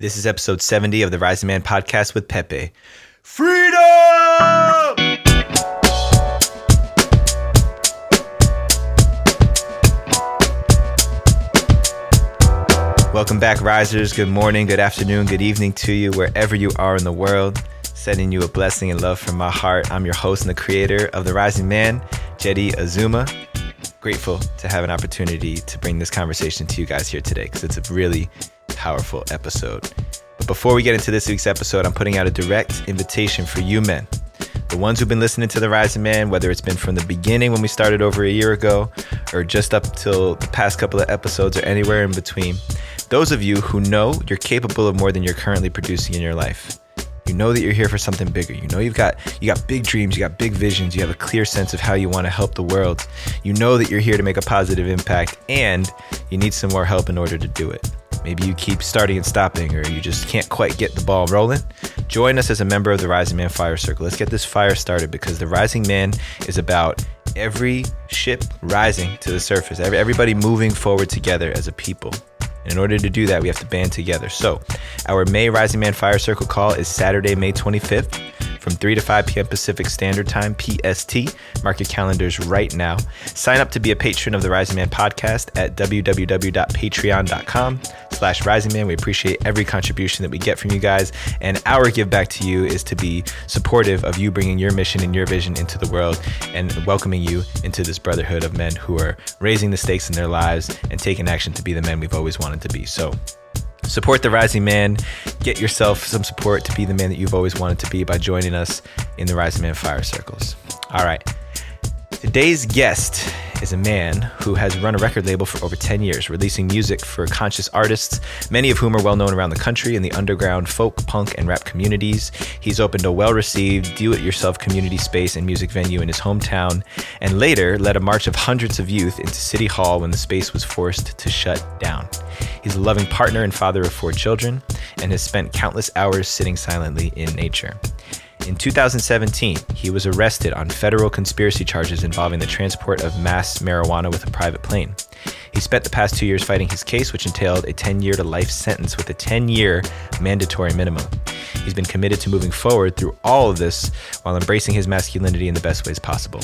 This is episode 70 of the Rising Man podcast with Pepe. Freedom! Welcome back, risers. Good morning, good afternoon, good evening to you, wherever you are in the world. Sending you a blessing and love from my heart. I'm your host and the creator of The Rising Man, Jeddy Azuma. Grateful to have an opportunity to bring this conversation to you guys here today because it's a really powerful episode. But before we get into this week's episode, I'm putting out a direct invitation for you men. The ones who've been listening to The Rising Man, whether it's been from the beginning when we started over a year ago, or just up till the past couple of episodes, or anywhere in between. Those of you who know you're capable of more than you're currently producing in your life. You know that you're here for something bigger. You know you've got you got big dreams, you got big visions, you have a clear sense of how you want to help the world. You know that you're here to make a positive impact and you need some more help in order to do it. Maybe you keep starting and stopping, or you just can't quite get the ball rolling. Join us as a member of the Rising Man Fire Circle. Let's get this fire started because the Rising Man is about every ship rising to the surface, everybody moving forward together as a people. And in order to do that, we have to band together. So, our May Rising Man Fire Circle call is Saturday, May 25th from 3 to 5 p.m. Pacific Standard Time, PST. Mark your calendars right now. Sign up to be a patron of the Rising Man podcast at www.patreon.com slash Rising Man. We appreciate every contribution that we get from you guys. And our give back to you is to be supportive of you bringing your mission and your vision into the world and welcoming you into this brotherhood of men who are raising the stakes in their lives and taking action to be the men we've always wanted to be. So Support the Rising Man. Get yourself some support to be the man that you've always wanted to be by joining us in the Rising Man Fire Circles. All right. Today's guest is a man who has run a record label for over 10 years, releasing music for conscious artists, many of whom are well known around the country in the underground folk, punk, and rap communities. He's opened a well received do it yourself community space and music venue in his hometown, and later led a march of hundreds of youth into City Hall when the space was forced to shut down. He's a loving partner and father of four children, and has spent countless hours sitting silently in nature. In 2017, he was arrested on federal conspiracy charges involving the transport of mass marijuana with a private plane. He spent the past two years fighting his case, which entailed a 10 year to life sentence with a 10 year mandatory minimum. He's been committed to moving forward through all of this while embracing his masculinity in the best ways possible.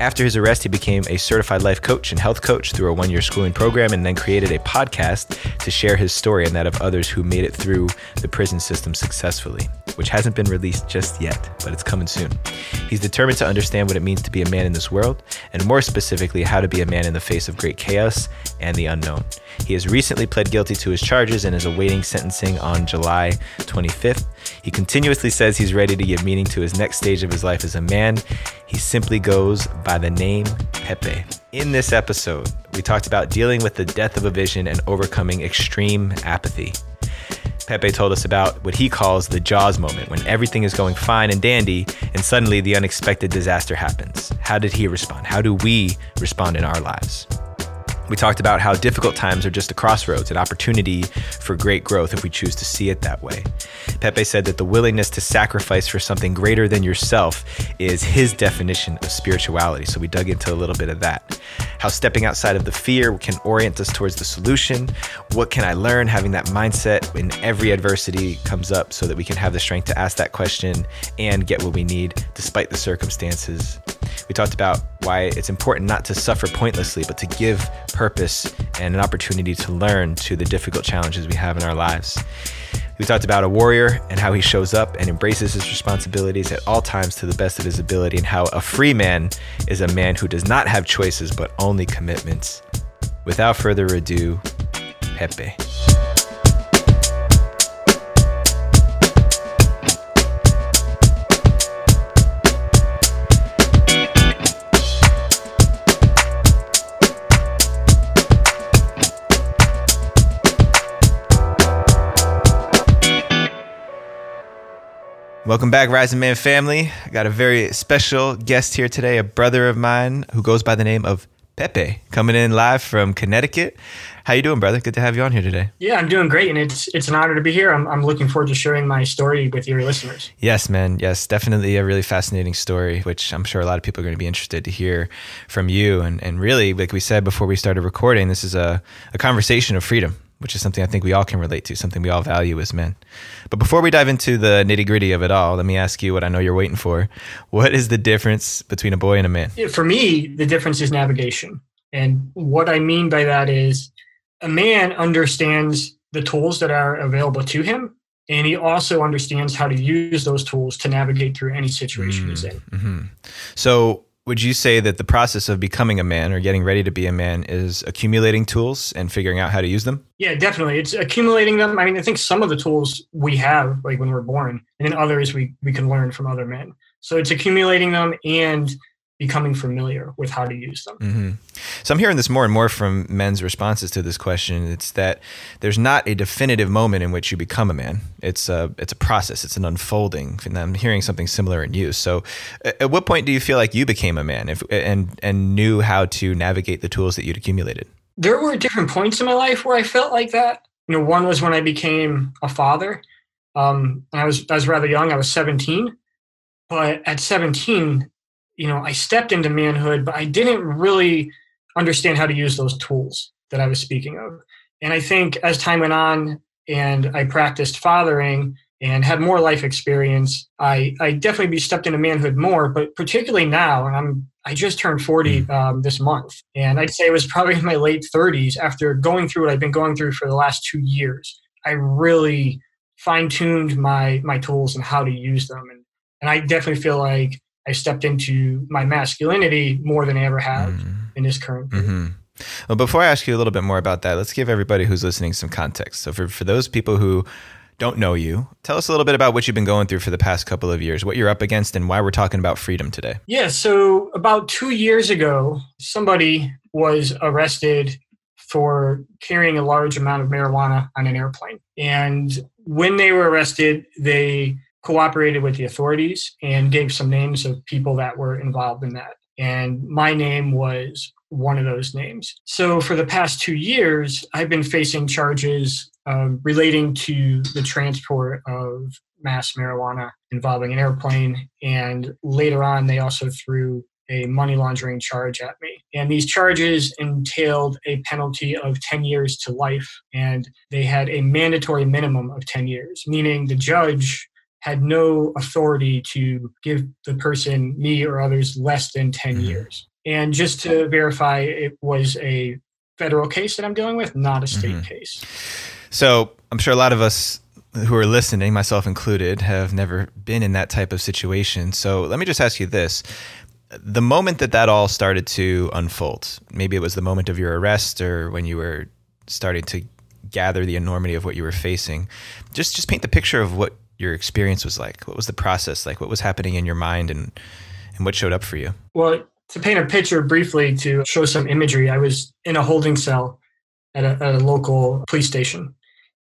After his arrest, he became a certified life coach and health coach through a one year schooling program and then created a podcast to share his story and that of others who made it through the prison system successfully, which hasn't been released just yet, but it's coming soon. He's determined to understand what it means to be a man in this world, and more specifically, how to be a man in the face of great chaos and the unknown. He has recently pled guilty to his charges and is awaiting sentencing on July 25th. He continuously says he's ready to give meaning to his next stage of his life as a man. He simply goes by the name Pepe. In this episode, we talked about dealing with the death of a vision and overcoming extreme apathy. Pepe told us about what he calls the Jaws moment, when everything is going fine and dandy, and suddenly the unexpected disaster happens. How did he respond? How do we respond in our lives? We talked about how difficult times are just a crossroads, an opportunity for great growth if we choose to see it that way. Pepe said that the willingness to sacrifice for something greater than yourself is his definition of spirituality. So we dug into a little bit of that. How stepping outside of the fear can orient us towards the solution. What can I learn having that mindset when every adversity comes up so that we can have the strength to ask that question and get what we need despite the circumstances. We talked about why it's important not to suffer pointlessly, but to give purpose and an opportunity to learn to the difficult challenges we have in our lives. We talked about a warrior and how he shows up and embraces his responsibilities at all times to the best of his ability, and how a free man is a man who does not have choices but only commitments. Without further ado, Pepe. Welcome back, Rising Man family. I got a very special guest here today, a brother of mine who goes by the name of Pepe, coming in live from Connecticut. How you doing, brother? Good to have you on here today. Yeah, I'm doing great, and it's it's an honor to be here. I'm, I'm looking forward to sharing my story with your listeners. Yes, man. Yes, definitely a really fascinating story, which I'm sure a lot of people are going to be interested to hear from you. And and really, like we said before we started recording, this is a, a conversation of freedom which is something I think we all can relate to, something we all value as men. But before we dive into the nitty gritty of it all, let me ask you what I know you're waiting for. What is the difference between a boy and a man? For me, the difference is navigation. And what I mean by that is a man understands the tools that are available to him and he also understands how to use those tools to navigate through any situation mm, he's in. Mm-hmm. So, would you say that the process of becoming a man or getting ready to be a man is accumulating tools and figuring out how to use them? Yeah, definitely. It's accumulating them. I mean, I think some of the tools we have, like when we're born, and then others we, we can learn from other men. So it's accumulating them and becoming familiar with how to use them. Mm-hmm. So I'm hearing this more and more from men's responses to this question. It's that there's not a definitive moment in which you become a man. It's a it's a process. It's an unfolding. And I'm hearing something similar in you. So, at what point do you feel like you became a man, if, and and knew how to navigate the tools that you'd accumulated? There were different points in my life where I felt like that. You know, one was when I became a father. Um, I was I was rather young. I was 17, but at 17, you know, I stepped into manhood, but I didn't really understand how to use those tools that I was speaking of. And I think as time went on and I practiced fathering and had more life experience, I, I definitely be stepped into manhood more, but particularly now, and I'm I just turned 40 mm. um, this month. And I'd say it was probably in my late 30s after going through what I've been going through for the last two years. I really fine-tuned my my tools and how to use them. And and I definitely feel like I stepped into my masculinity more than I ever have mm. in this current mm-hmm. Well, before I ask you a little bit more about that, let's give everybody who's listening some context. So, for, for those people who don't know you, tell us a little bit about what you've been going through for the past couple of years, what you're up against, and why we're talking about freedom today. Yeah. So, about two years ago, somebody was arrested for carrying a large amount of marijuana on an airplane. And when they were arrested, they cooperated with the authorities and gave some names of people that were involved in that. And my name was one of those names. So for the past two years, I've been facing charges um, relating to the transport of mass marijuana involving an airplane. And later on, they also threw a money laundering charge at me. And these charges entailed a penalty of 10 years to life, and they had a mandatory minimum of 10 years, meaning the judge had no authority to give the person, me or others, less than 10 mm-hmm. years. And just to verify, it was a federal case that I'm dealing with, not a state mm-hmm. case. So I'm sure a lot of us who are listening, myself included, have never been in that type of situation. So let me just ask you this. The moment that that all started to unfold, maybe it was the moment of your arrest or when you were starting to gather the enormity of what you were facing. Just just paint the picture of what your experience was like. What was the process like? What was happening in your mind and and what showed up for you? Well, to paint a picture briefly to show some imagery, I was in a holding cell at a, at a local police station.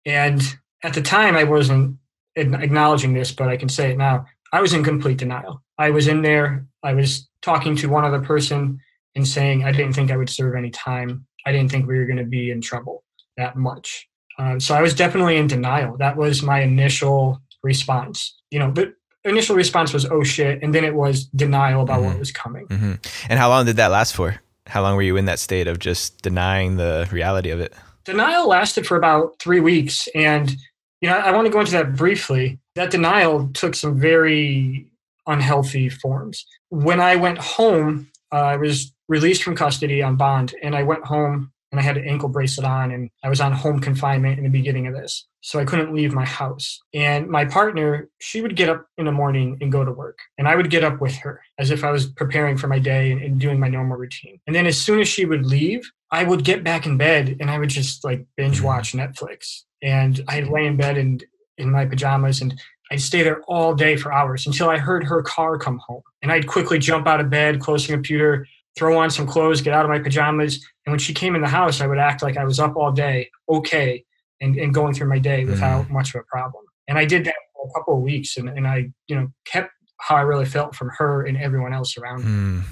And at the time, I wasn't acknowledging this, but I can say it now. I was in complete denial. I was in there, I was talking to one other person and saying I didn't think I would serve any time. I didn't think we were going to be in trouble that much. Um, so I was definitely in denial. That was my initial response. You know, but initial response was oh shit, and then it was denial about mm-hmm. what was coming. Mm-hmm. And how long did that last for? How long were you in that state of just denying the reality of it? Denial lasted for about three weeks, and you know I want to go into that briefly. That denial took some very unhealthy forms. When I went home, uh, I was released from custody on bond, and I went home and I had an ankle bracelet on, and I was on home confinement in the beginning of this so I couldn't leave my house. And my partner, she would get up in the morning and go to work. And I would get up with her as if I was preparing for my day and, and, doing my normal routine. And then as soon as she would leave, I would get back in bed and I would just like binge mm-hmm. watch Netflix. And I'd lay in bed and in my pajamas and I'd stay there all day for hours until I heard her car come home. And I'd quickly jump out of bed, close the computer, throw on some clothes, get out of my pajamas. And when she came in the house, I would act like I was up all day, okay, and, and going through my day without mm. much of a problem. And I did that for a couple of weeks and, and I, you know, kept how I really felt from her and everyone else around me. Mm.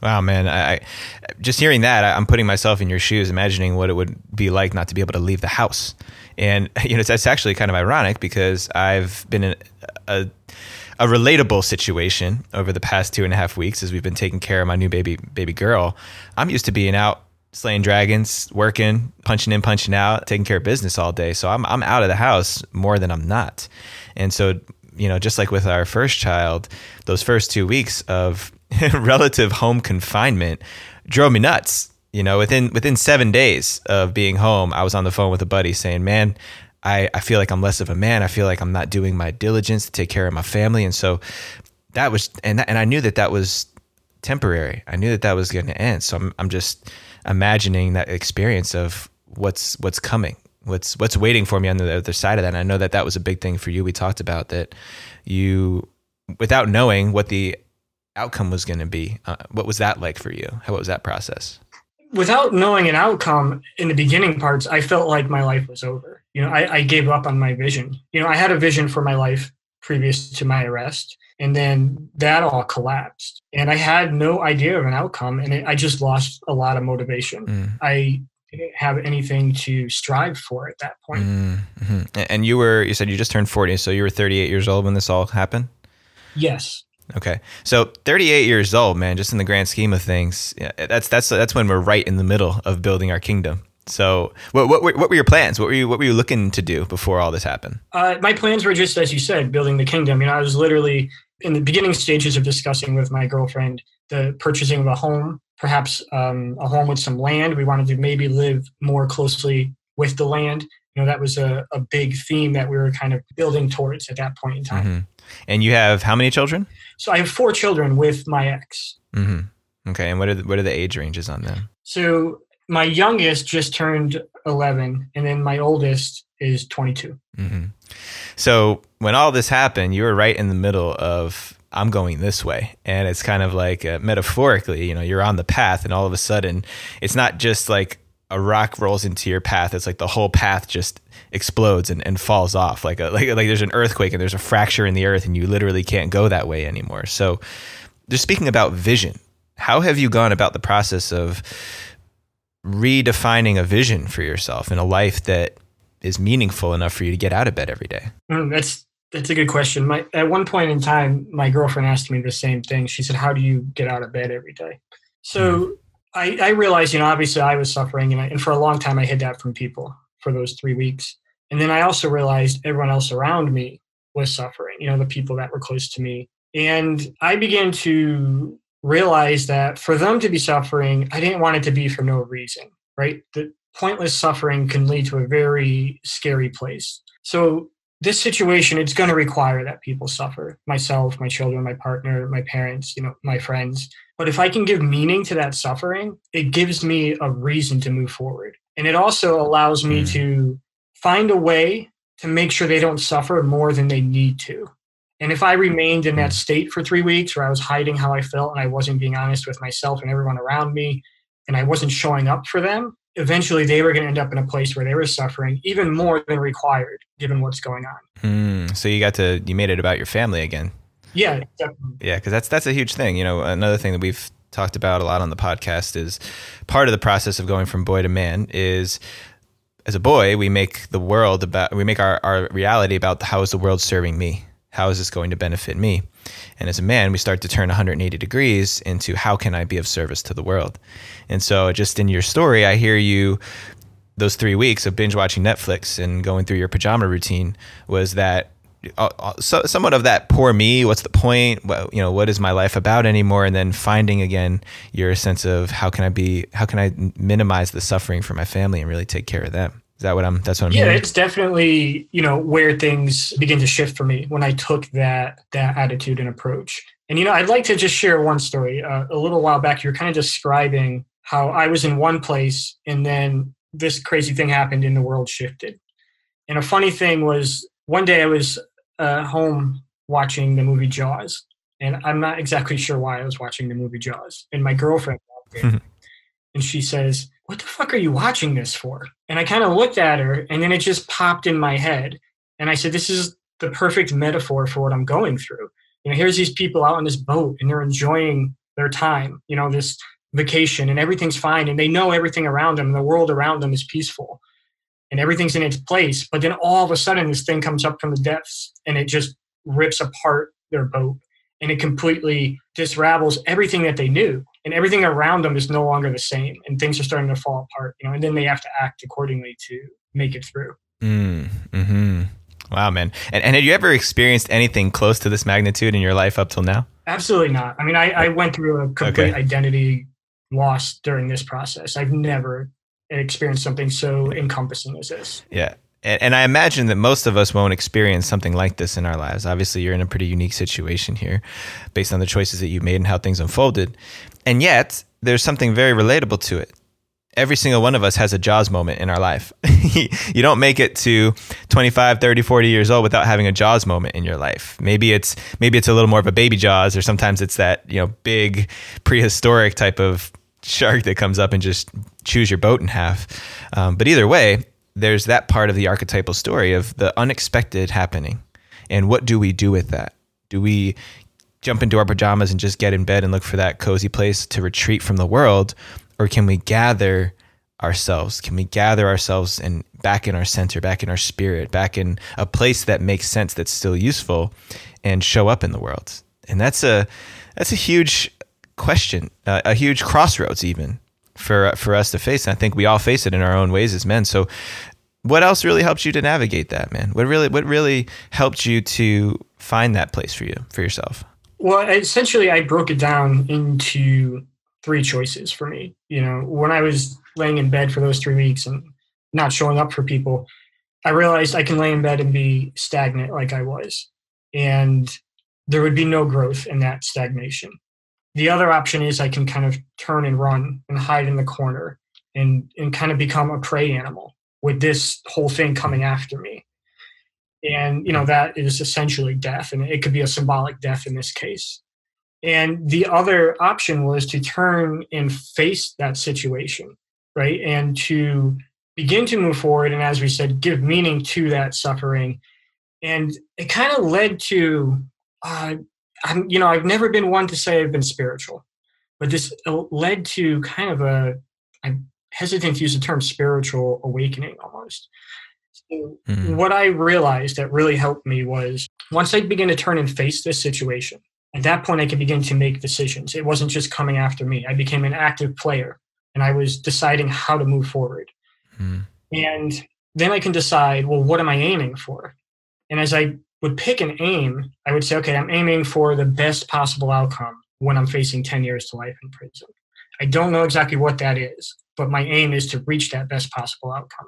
Wow, man! I, I, just hearing that, I, am putting myself in your shoes, imagining what it would be like not to be able to leave the house. And you know, it's, it's actually kind of ironic because I've been in a, a relatable situation over the past two and a half weeks as we've been taking care of my new baby baby girl. I'm used to being out slaying dragons, working, punching in, punching out, taking care of business all day. So I'm I'm out of the house more than I'm not. And so, you know, just like with our first child, those first 2 weeks of relative home confinement drove me nuts. You know, within within 7 days of being home, I was on the phone with a buddy saying, "Man, I, I feel like I'm less of a man. I feel like I'm not doing my diligence to take care of my family. And so that was, and, and I knew that that was temporary. I knew that that was going to end. So I'm, I'm just imagining that experience of what's, what's coming, what's, what's waiting for me on the other side of that. And I know that that was a big thing for you. We talked about that you, without knowing what the outcome was going to be, uh, what was that like for you? How, was that process? Without knowing an outcome in the beginning parts, I felt like my life was over. You know, I, I gave up on my vision. You know, I had a vision for my life previous to my arrest and then that all collapsed and i had no idea of an outcome and it, i just lost a lot of motivation mm. i didn't have anything to strive for at that point mm-hmm. and you were you said you just turned 40 so you were 38 years old when this all happened yes okay so 38 years old man just in the grand scheme of things yeah, that's that's that's when we're right in the middle of building our kingdom so, what, what, what were your plans? What were you what were you looking to do before all this happened? Uh, my plans were just as you said, building the kingdom. You know, I was literally in the beginning stages of discussing with my girlfriend the purchasing of a home, perhaps um, a home with some land. We wanted to maybe live more closely with the land. You know, that was a, a big theme that we were kind of building towards at that point in time. Mm-hmm. And you have how many children? So I have four children with my ex. Mm-hmm. Okay, and what are the, what are the age ranges on them? So my youngest just turned 11, and then my oldest is 22. Mm-hmm. So when all this happened, you were right in the middle of I'm going this way. And it's kind of like uh, metaphorically, you know, you're on the path and all of a sudden it's not just like a rock rolls into your path. It's like the whole path just explodes and, and falls off like a, like, like there's an earthquake and there's a fracture in the earth and you literally can't go that way anymore. So just speaking about vision, how have you gone about the process of redefining a vision for yourself in a life that is meaningful enough for you to get out of bed every day? Mm, that's that's a good question. My at one point in time, my girlfriend asked me the same thing. She said, "How do you get out of bed every day?" So mm. I, I, realized, you know, obviously I was suffering, and, I, and for a long time I hid that from people for those three weeks. And then I also realized everyone else around me was suffering. You know, the people that were close to me, and I began to realize that for them to be suffering, I didn't want it to be for no reason. Right? The, pointless suffering can lead to a very scary place. So this situation it's going to require that people suffer myself my children my partner my parents you know my friends but if i can give meaning to that suffering it gives me a reason to move forward. And it also allows me mm. to find a way to make sure they don't suffer more than they need to. And if i remained in that mm. state for three weeks where i was hiding how i felt and i wasn't being honest with myself and everyone around me and i wasn't showing up for them eventually they were going to end up in a place where they were suffering even more than required given what's going on. Mm, so you got to you made it about your family again yeah definitely. yeah because that's that's a huge thing you know another thing that we've talked about a lot on the podcast is part of the process of going from boy to man is as a boy we make the world about we make our, our reality about how is the world serving me how is this going to benefit me and as a man, we start to turn 180 degrees into how can I be of service to the world? And so, just in your story, I hear you those three weeks of binge watching Netflix and going through your pajama routine was that uh, uh, so, somewhat of that poor me what's the point what, you know what is my life about anymore and then finding again your sense of how can i be how can i minimize the suffering for my family and really take care of them is that what I'm? That's what I'm. Yeah, hearing? it's definitely you know where things begin to shift for me when I took that that attitude and approach. And you know, I'd like to just share one story. Uh, a little while back, you were kind of describing how I was in one place and then this crazy thing happened and the world shifted. And a funny thing was one day I was uh, home watching the movie Jaws, and I'm not exactly sure why I was watching the movie Jaws. And my girlfriend walked in, and she says, what the fuck are you watching this for? And I kind of looked at her and then it just popped in my head. And I said, this is the perfect metaphor for what I'm going through. You know, here's these people out on this boat and they're enjoying their time, you know, this vacation and everything's fine and they know everything around them. The world around them is peaceful and everything's in its place. But then all of a sudden this thing comes up from the depths and it just rips apart their boat and it completely disravels everything that they knew and everything around them is no longer the same and things are starting to fall apart you know and then they have to act accordingly to make it through. Mm, hmm wow man. And, and had you ever experienced anything close to this magnitude in your life up till now? Absolutely not. I mean i, I went through a complete okay. identity loss during this process. I've never experienced something so encompassing as this yeah and, and I imagine that most of us won't experience something like this in our lives. Obviously, you're in a pretty unique situation here based on the choices that you made and how things unfolded. And yet, there's something very relatable to it. Every single one of us has a Jaws moment in our life. you don't make it to 25, 30, 40 years old without having a Jaws moment in your life. Maybe it's maybe it's a little more of a baby Jaws or sometimes it's that, you know, big prehistoric type of shark that comes up and just chews your boat in half. Um, but either way, there's that part of the archetypal story of the unexpected happening. And what do we do with that? Do we jump into our pajamas and just get in bed and look for that cozy place to retreat from the world? Or can we gather ourselves? Can we gather ourselves and back in our center, back in our spirit, back in a place that makes sense, that's still useful, and show up in the world? And that's a that's a huge question, uh, a huge crossroads, even for for us to face. And I think we all face it in our own ways as men. So, what else really helped you to navigate that, man? What really what really helped you to find that place for you for yourself? Well, essentially, I broke it down into three choices for me. You know, when I was laying in bed for those three weeks and not showing up for people, I realized I can lay in bed and be stagnant like I was, and there would be no growth in that stagnation. The other option is I can kind of turn and run and hide in the corner and, and kind of become a prey animal with this whole thing coming after me. And, you know, that is essentially death, and it could be a symbolic death in this case. And the other option was to turn and face that situation, right? And to begin to move forward. And as we said, give meaning to that suffering. And it kind of led to uh, I'm, you know, I've never been one to say I've been spiritual, but this led to kind of a, I'm hesitant to use the term spiritual awakening almost. So mm-hmm. What I realized that really helped me was once I began to turn and face this situation, at that point I could begin to make decisions. It wasn't just coming after me. I became an active player and I was deciding how to move forward. Mm-hmm. And then I can decide, well, what am I aiming for? And as I would pick an aim, I would say, okay, I'm aiming for the best possible outcome when I'm facing 10 years to life in prison. I don't know exactly what that is, but my aim is to reach that best possible outcome.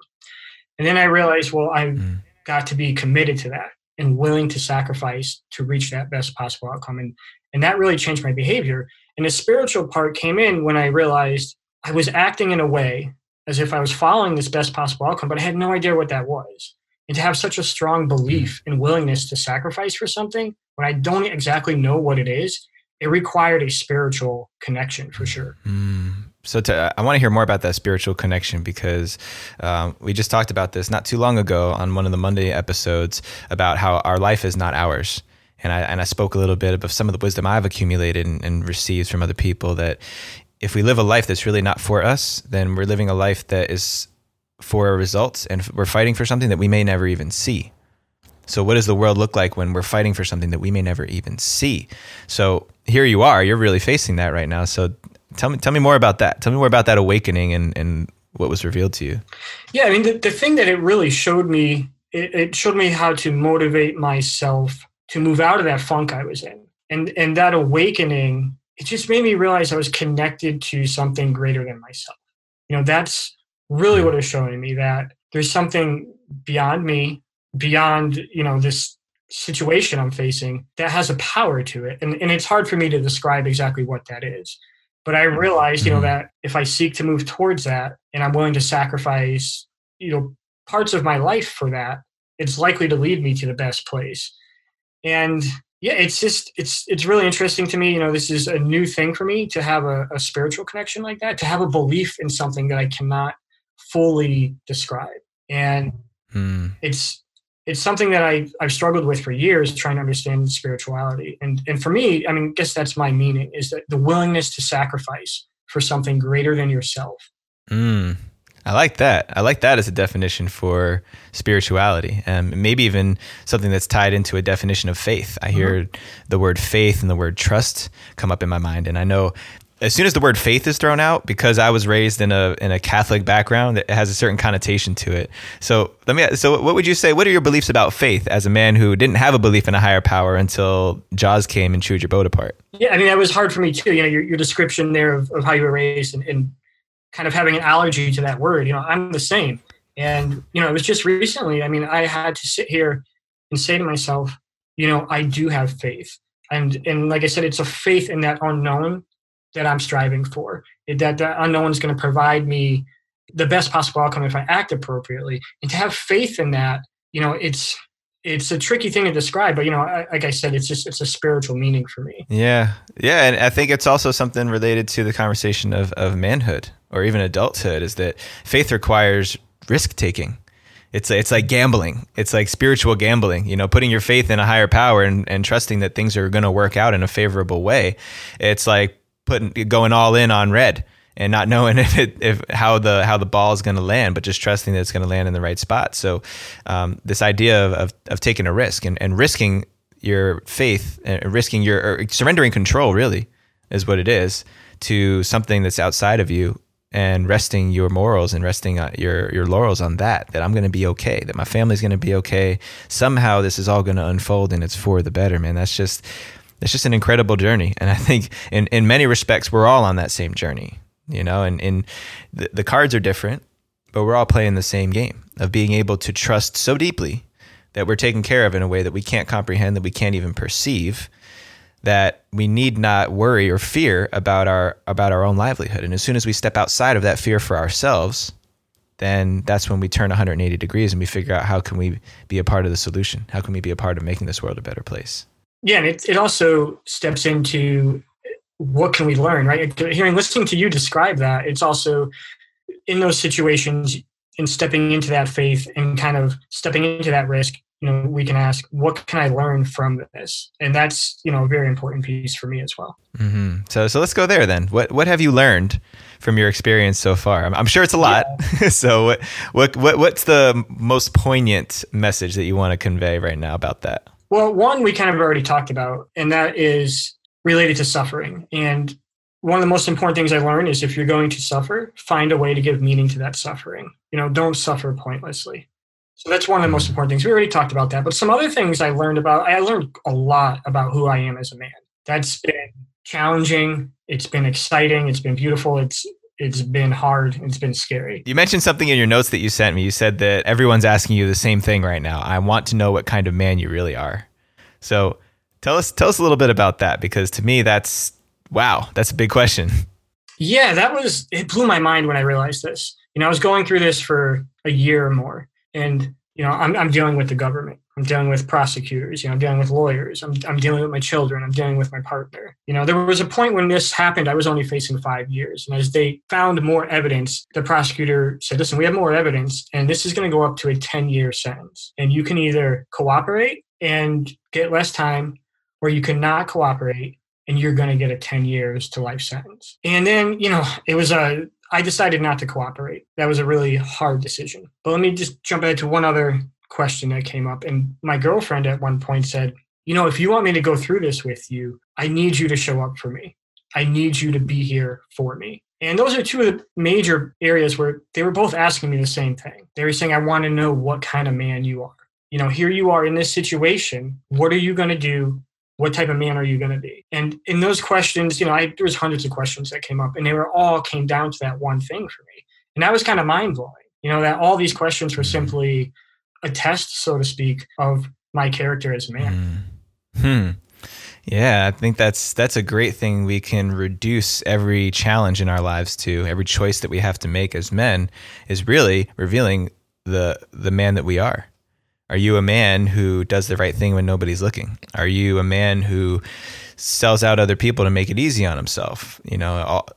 And then I realized, well, I've mm. got to be committed to that and willing to sacrifice to reach that best possible outcome. And, and that really changed my behavior. And the spiritual part came in when I realized I was acting in a way as if I was following this best possible outcome, but I had no idea what that was and to have such a strong belief and willingness to sacrifice for something when I don't exactly know what it is, it required a spiritual connection for sure. Mm. So to, I want to hear more about that spiritual connection because um, we just talked about this not too long ago on one of the Monday episodes about how our life is not ours. And I, and I spoke a little bit of some of the wisdom I've accumulated and, and received from other people that if we live a life that's really not for us, then we're living a life that is for results and we're fighting for something that we may never even see. So, what does the world look like when we're fighting for something that we may never even see? So, here you are, you're really facing that right now. So, tell me, tell me more about that. Tell me more about that awakening and, and what was revealed to you. Yeah, I mean, the, the thing that it really showed me, it, it showed me how to motivate myself to move out of that funk I was in. And, and that awakening, it just made me realize I was connected to something greater than myself. You know, that's really what is showing me that there's something beyond me, beyond, you know, this situation I'm facing that has a power to it. And, and it's hard for me to describe exactly what that is. But I realized, you know, mm-hmm. that if I seek to move towards that and I'm willing to sacrifice, you know, parts of my life for that, it's likely to lead me to the best place. And yeah, it's just it's it's really interesting to me. You know, this is a new thing for me to have a, a spiritual connection like that, to have a belief in something that I cannot fully describe. And mm. it's it's something that I, I've struggled with for years trying to understand spirituality. And and for me, I mean, I guess that's my meaning is that the willingness to sacrifice for something greater than yourself. Mm. I like that. I like that as a definition for spirituality, and um, maybe even something that's tied into a definition of faith. I hear mm-hmm. the word faith and the word trust come up in my mind, and I know as soon as the word faith is thrown out, because I was raised in a in a Catholic background, it has a certain connotation to it. So let me. So what would you say? What are your beliefs about faith as a man who didn't have a belief in a higher power until Jaws came and chewed your boat apart? Yeah, I mean that was hard for me too. You know, your, your description there of, of how you were raised and, and kind of having an allergy to that word. You know, I'm the same. And you know, it was just recently. I mean, I had to sit here and say to myself, you know, I do have faith, and and like I said, it's a faith in that unknown that I'm striving for. That the unknown is going to provide me the best possible outcome if I act appropriately. And to have faith in that, you know, it's it's a tricky thing to describe, but you know, like I said, it's just it's a spiritual meaning for me. Yeah, yeah, and I think it's also something related to the conversation of of manhood or even adulthood. Is that faith requires risk taking. It's it's like gambling. It's like spiritual gambling. You know, putting your faith in a higher power and, and trusting that things are going to work out in a favorable way. It's like putting going all in on red and not knowing if it, if how the how the ball is going to land, but just trusting that it's going to land in the right spot. So um, this idea of, of, of taking a risk and, and risking your faith and risking your surrendering control really is what it is to something that's outside of you and resting your morals and resting your your laurels on that that I'm going to be okay that my family's going to be okay somehow this is all going to unfold and it's for the better man that's just it's just an incredible journey. And I think in, in many respects, we're all on that same journey, you know, and, and the, the cards are different, but we're all playing the same game of being able to trust so deeply that we're taken care of in a way that we can't comprehend, that we can't even perceive, that we need not worry or fear about our about our own livelihood. And as soon as we step outside of that fear for ourselves, then that's when we turn 180 degrees and we figure out how can we be a part of the solution? How can we be a part of making this world a better place? Yeah, and it, it also steps into what can we learn, right? Hearing, listening to you describe that, it's also in those situations, in stepping into that faith and kind of stepping into that risk, you know, we can ask, what can I learn from this? And that's, you know, a very important piece for me as well. Mm-hmm. So, so let's go there then. What, what have you learned from your experience so far? I'm, I'm sure it's a lot. Yeah. so what, what, what, what's the most poignant message that you want to convey right now about that? Well, one we kind of already talked about, and that is related to suffering. And one of the most important things I learned is if you're going to suffer, find a way to give meaning to that suffering. You know, don't suffer pointlessly. So that's one of the most important things. We already talked about that. But some other things I learned about, I learned a lot about who I am as a man. That's been challenging. It's been exciting. It's been beautiful. It's it's been hard. It's been scary. You mentioned something in your notes that you sent me. You said that everyone's asking you the same thing right now. I want to know what kind of man you really are. So tell us tell us a little bit about that because to me that's wow, that's a big question. Yeah, that was it blew my mind when I realized this. You know, I was going through this for a year or more and you know, I'm I'm dealing with the government. I'm dealing with prosecutors, you know, I'm dealing with lawyers, I'm, I'm dealing with my children, I'm dealing with my partner. You know, there was a point when this happened, I was only facing five years. And as they found more evidence, the prosecutor said, listen, we have more evidence, and this is going to go up to a 10 year sentence. And you can either cooperate and get less time, or you cannot cooperate and you're going to get a 10 years to life sentence. And then, you know, it was a, I decided not to cooperate. That was a really hard decision. But let me just jump ahead to one other question that came up. And my girlfriend at one point said, You know, if you want me to go through this with you, I need you to show up for me. I need you to be here for me. And those are two of the major areas where they were both asking me the same thing. They were saying, I want to know what kind of man you are. You know, here you are in this situation. What are you going to do? What type of man are you going to be? And in those questions, you know, I, there was hundreds of questions that came up, and they were all came down to that one thing for me, and that was kind of mind blowing. You know, that all these questions were simply a test, so to speak, of my character as a man. Hmm. hmm. Yeah, I think that's that's a great thing. We can reduce every challenge in our lives to every choice that we have to make as men is really revealing the the man that we are. Are you a man who does the right thing when nobody's looking? Are you a man who sells out other people to make it easy on himself? You know, all,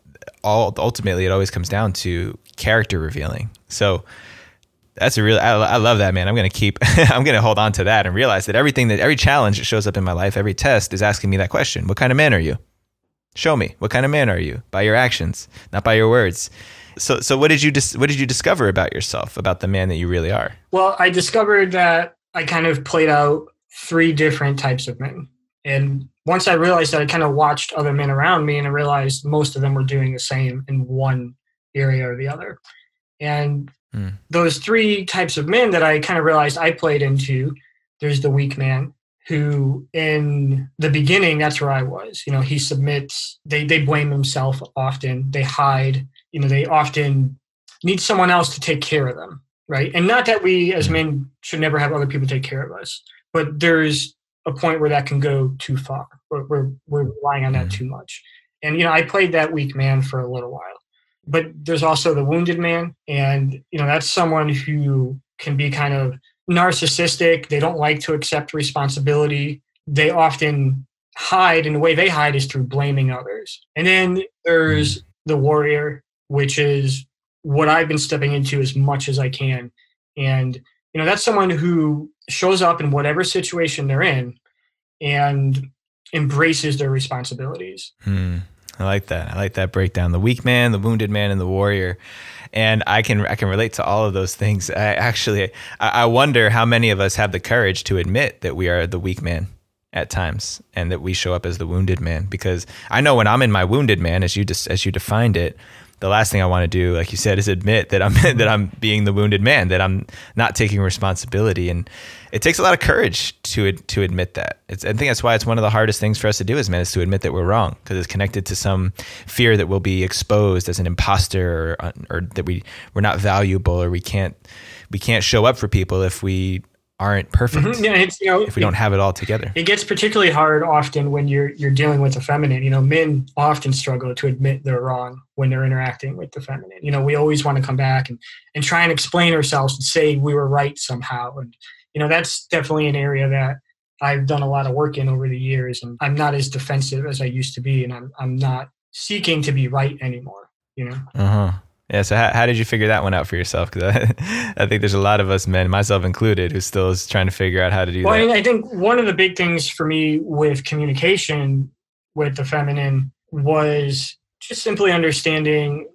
all ultimately it always comes down to character revealing. So that's a real I, I love that man i'm gonna keep i'm gonna hold on to that and realize that everything that every challenge that shows up in my life every test is asking me that question what kind of man are you Show me. What kind of man are you? By your actions, not by your words. So, so what did you dis- what did you discover about yourself, about the man that you really are? Well, I discovered that I kind of played out three different types of men, and once I realized that, I kind of watched other men around me, and I realized most of them were doing the same in one area or the other. And mm. those three types of men that I kind of realized I played into. There's the weak man, who in the beginning that's where i was. You know he submits they they blame himself often. They hide. You know they often need someone else to take care of them right? And not that we as men should never have other people take care of us but there's a point where that can go too far. We're, we're, we're relying on that too much. And you know i played that weak man for a little while but there's also the wounded man and you know that's someone who can be kind of narcissistic. They don't like to accept responsibility. They often hide, and the way they hide is through blaming others. And then there's mm. the warrior, which is what I've been stepping into as much as I can. And, you know, that's someone who shows up in whatever situation they're in and embraces their responsibilities. Hmm. I like that. I like that breakdown. The weak man, the wounded man, and the warrior. And I can I can relate to all of those things. I actually I, wonder how many of us have the courage to admit that we are the weak man at times and that we show up as the wounded man because I know when I'm in my wounded man as you just as you defined it the last thing I want to do, like you said, is admit that I'm that I'm being the wounded man, that I'm not taking responsibility, and it takes a lot of courage to to admit that. It's, I think that's why it's one of the hardest things for us to do as men is to admit that we're wrong because it's connected to some fear that we'll be exposed as an imposter or, or that we we're not valuable or we can't we can't show up for people if we aren't perfect. Mm-hmm. Yeah, it's, you know, if we don't have it all together, it gets particularly hard often when you're you're dealing with the feminine. You know, men often struggle to admit they're wrong when they're interacting with the feminine. You know, we always want to come back and and try and explain ourselves and say we were right somehow. And you know, that's definitely an area that I've done a lot of work in over the years. And I'm not as defensive as I used to be, and I'm I'm not seeking to be right anymore. You know. Uh huh. Yeah. So how, how did you figure that one out for yourself? Because I, I think there's a lot of us men, myself included, who still is trying to figure out how to do well, that. Well, I think one of the big things for me with communication with the feminine was just simply understanding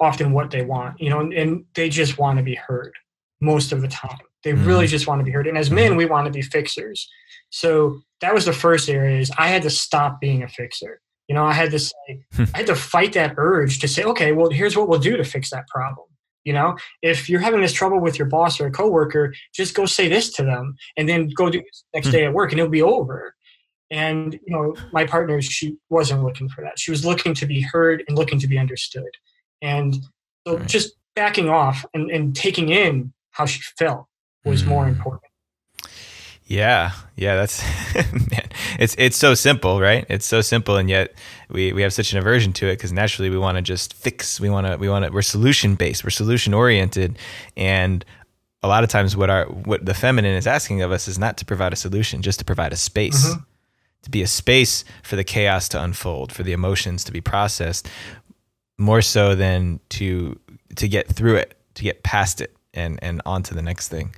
often what they want, you know, and, and they just want to be heard most of the time. They mm really just want to be heard. And as men, we want to be fixers. So that was the first area is I had to stop being a fixer. You know, I had to say, hmm. I had to fight that urge to say, okay, well, here's what we'll do to fix that problem. You know, if you're having this trouble with your boss or a coworker, just go say this to them and then go do this next hmm. day at work and it'll be over. And, you know, my partner, she wasn't looking for that. She was looking to be heard and looking to be understood. And so right. just backing off and, and taking in how she felt was mm. more hmm. important. Yeah, yeah, that's man. It's it's so simple, right? It's so simple, and yet we, we have such an aversion to it because naturally we want to just fix. We want to we want to we're solution based. We're solution oriented, and a lot of times what our what the feminine is asking of us is not to provide a solution, just to provide a space, mm-hmm. to be a space for the chaos to unfold, for the emotions to be processed, more so than to to get through it, to get past it, and and on to the next thing